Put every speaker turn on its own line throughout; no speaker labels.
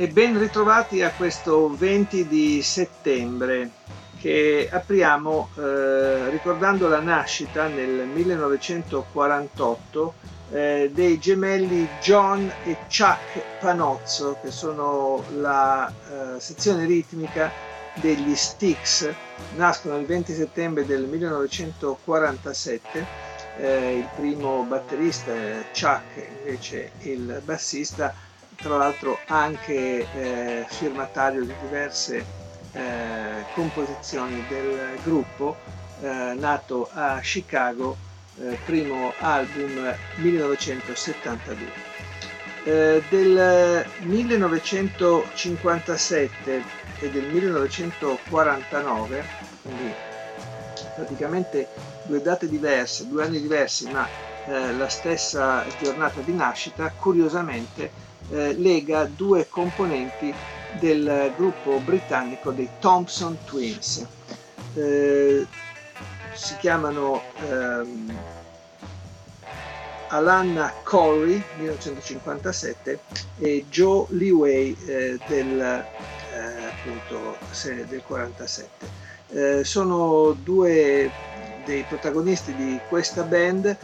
E ben ritrovati a questo 20 di settembre che apriamo eh, ricordando la nascita nel 1948 eh, dei gemelli John e Chuck Panozzo che sono la eh, sezione ritmica degli Styx, nascono il 20 settembre del 1947 eh, il primo batterista Chuck invece il bassista tra l'altro anche eh, firmatario di diverse eh, composizioni del gruppo, eh, nato a Chicago, eh, primo album 1972. Eh, del 1957 e del 1949, quindi praticamente due date diverse, due anni diversi, ma eh, la stessa giornata di nascita, curiosamente eh, lega due componenti del gruppo britannico dei Thompson Twins. Eh, si chiamano ehm, Alanna Corey 1957 e Joe Leeway eh, del, eh, appunto, del 47. Eh, sono due dei protagonisti di questa band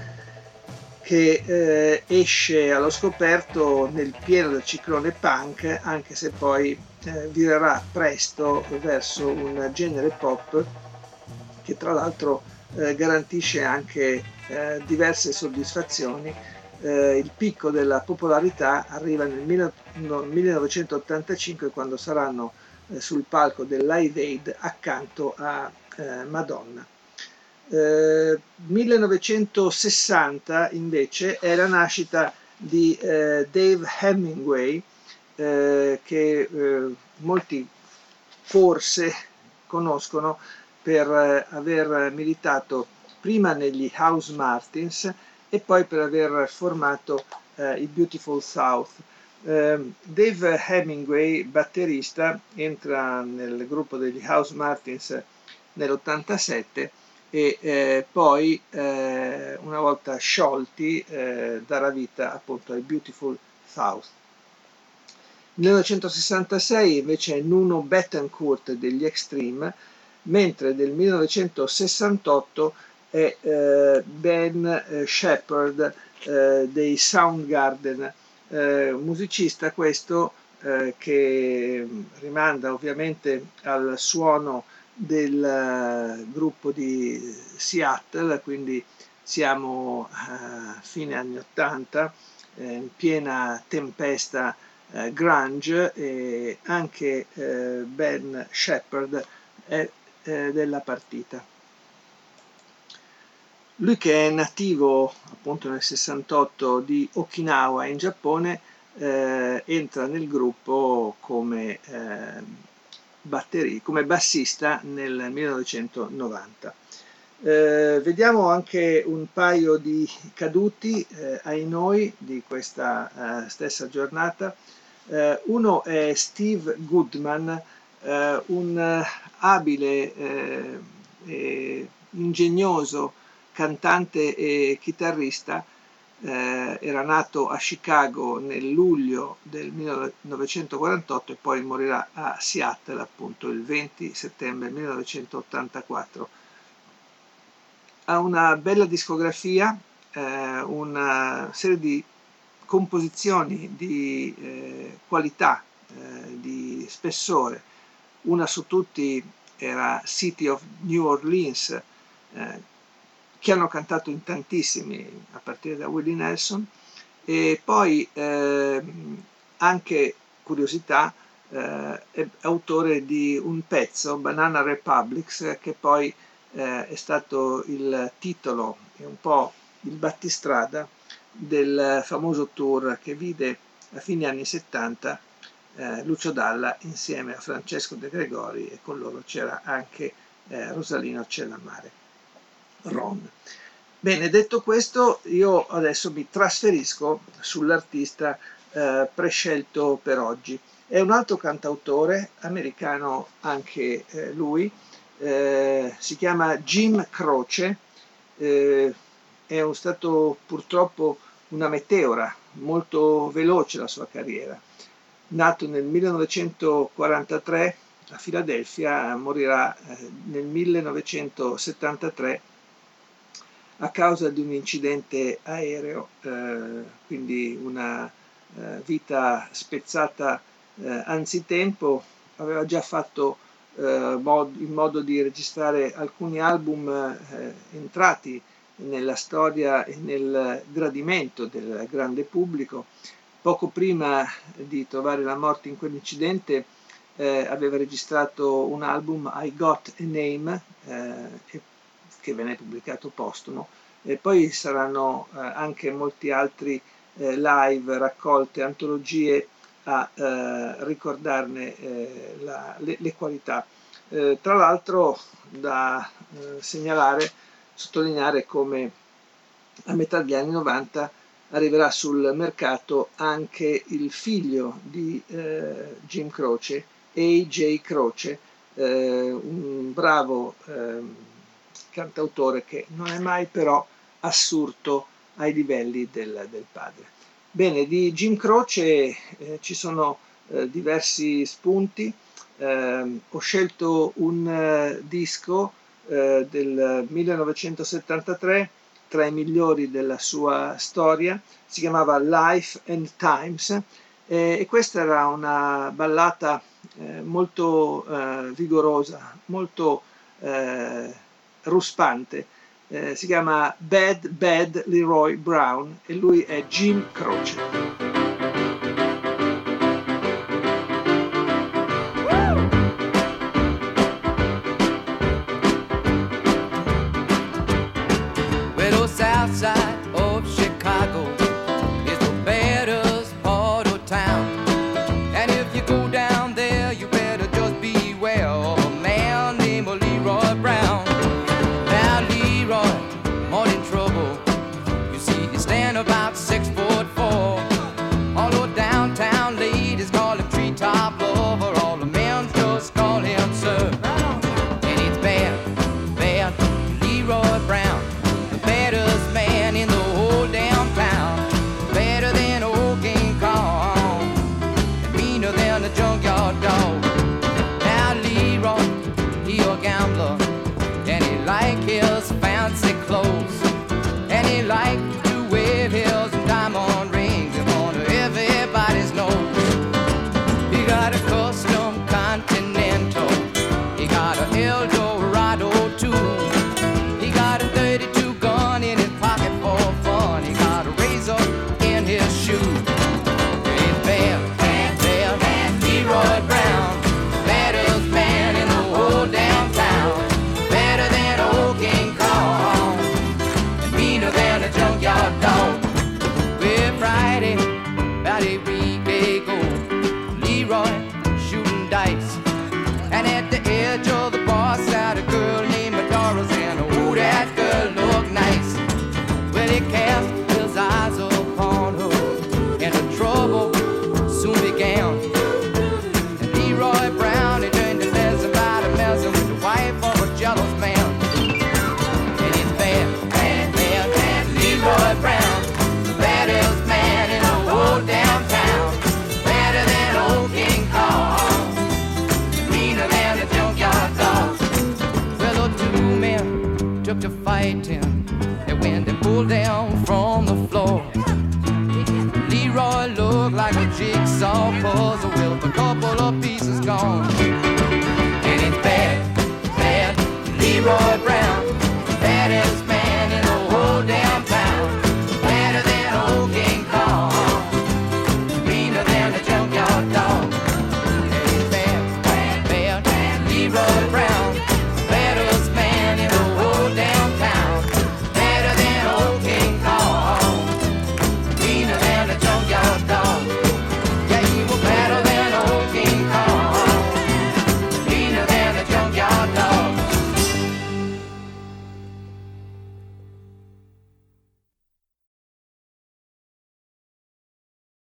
che eh, esce allo scoperto nel pieno del ciclone punk, anche se poi eh, virerà presto verso un genere pop che tra l'altro eh, garantisce anche eh, diverse soddisfazioni. Eh, il picco della popolarità arriva nel 1985 quando saranno eh, sul palco del Live Aid accanto a Madonna. 1960 eh, invece è la nascita di eh, Dave Hemingway eh, che eh, molti forse conoscono per eh, aver militato prima negli House Martins e poi per aver formato i Beautiful South. Dave Hemingway, batterista, entra nel gruppo degli House Martins nell'87 e eh, poi eh, una volta sciolti eh, darà vita appunto ai Beautiful South. Nel 1966 invece è Nuno Bettencourt degli Extreme, mentre nel 1968 è eh, Ben eh, Shepard eh, dei Soundgarden, musicista questo che rimanda ovviamente al suono del eh, gruppo di Seattle, quindi siamo a fine anni 80, eh, in piena tempesta eh, grunge e anche Ben Shepard è della partita. Lui che è nativo appunto nel 68 di Okinawa in Giappone eh, entra nel gruppo come eh, batteria, come bassista nel 1990. Eh, vediamo anche un paio di caduti eh, ai noi di questa eh, stessa giornata. Eh, uno è Steve Goodman, eh, un abile e ingegnoso cantante e chitarrista eh, era nato a Chicago nel luglio del 1948 e poi morirà a Seattle appunto il 20 settembre 1984. Ha una bella discografia, eh, una serie di composizioni di eh, qualità, eh, di spessore. Una su tutti era City of New Orleans, eh, che hanno cantato in tantissimi, a partire da Willie Nelson, e poi eh, anche curiosità, eh, è autore di un pezzo, Banana Republics, che poi eh, è stato il titolo e un po' il battistrada del famoso tour che vide a fine anni 70 eh, Lucio Dalla insieme a Francesco De Gregori e con loro c'era anche eh, Rosalino Cellamare, Ron. Bene, detto questo, io adesso mi trasferisco sull'artista eh, prescelto per oggi. È un altro cantautore, americano anche eh, lui, eh, si chiama Jim Croce, eh, è stato purtroppo una meteora, molto veloce la sua carriera. Nato nel 1943 a Filadelfia, morirà eh, nel 1973 a causa di un incidente aereo, eh, quindi una eh, vita spezzata eh, anzitempo, aveva già fatto eh, mod, in modo di registrare alcuni album eh, entrati nella storia e nel gradimento del grande pubblico. Poco prima di trovare la morte in quell'incidente eh, aveva registrato un album I Got a Name che venne pubblicato postumo e poi saranno eh, anche molti altri eh, live, raccolte, antologie a eh, ricordarne eh, la, le, le, qualità. tra l'altro da segnalare sottolineare come a metà degli anni 90 arriverà sul mercato anche il figlio di eh, Jim Croce, A.J. Croce, eh, un bravo eh, cantautore che non è mai però assurto ai livelli del, del padre. Bene, di Jim Croce eh, ci sono eh, diversi spunti, ehm, ho scelto un eh, disco eh, del 1973 tra i migliori della sua storia, si chiamava Life and Times eh, e questa era una ballata eh, molto eh, vigorosa, molto eh, ruspante. Eh, si chiama Bad Bad Leroy Brown e lui è Jim Croce.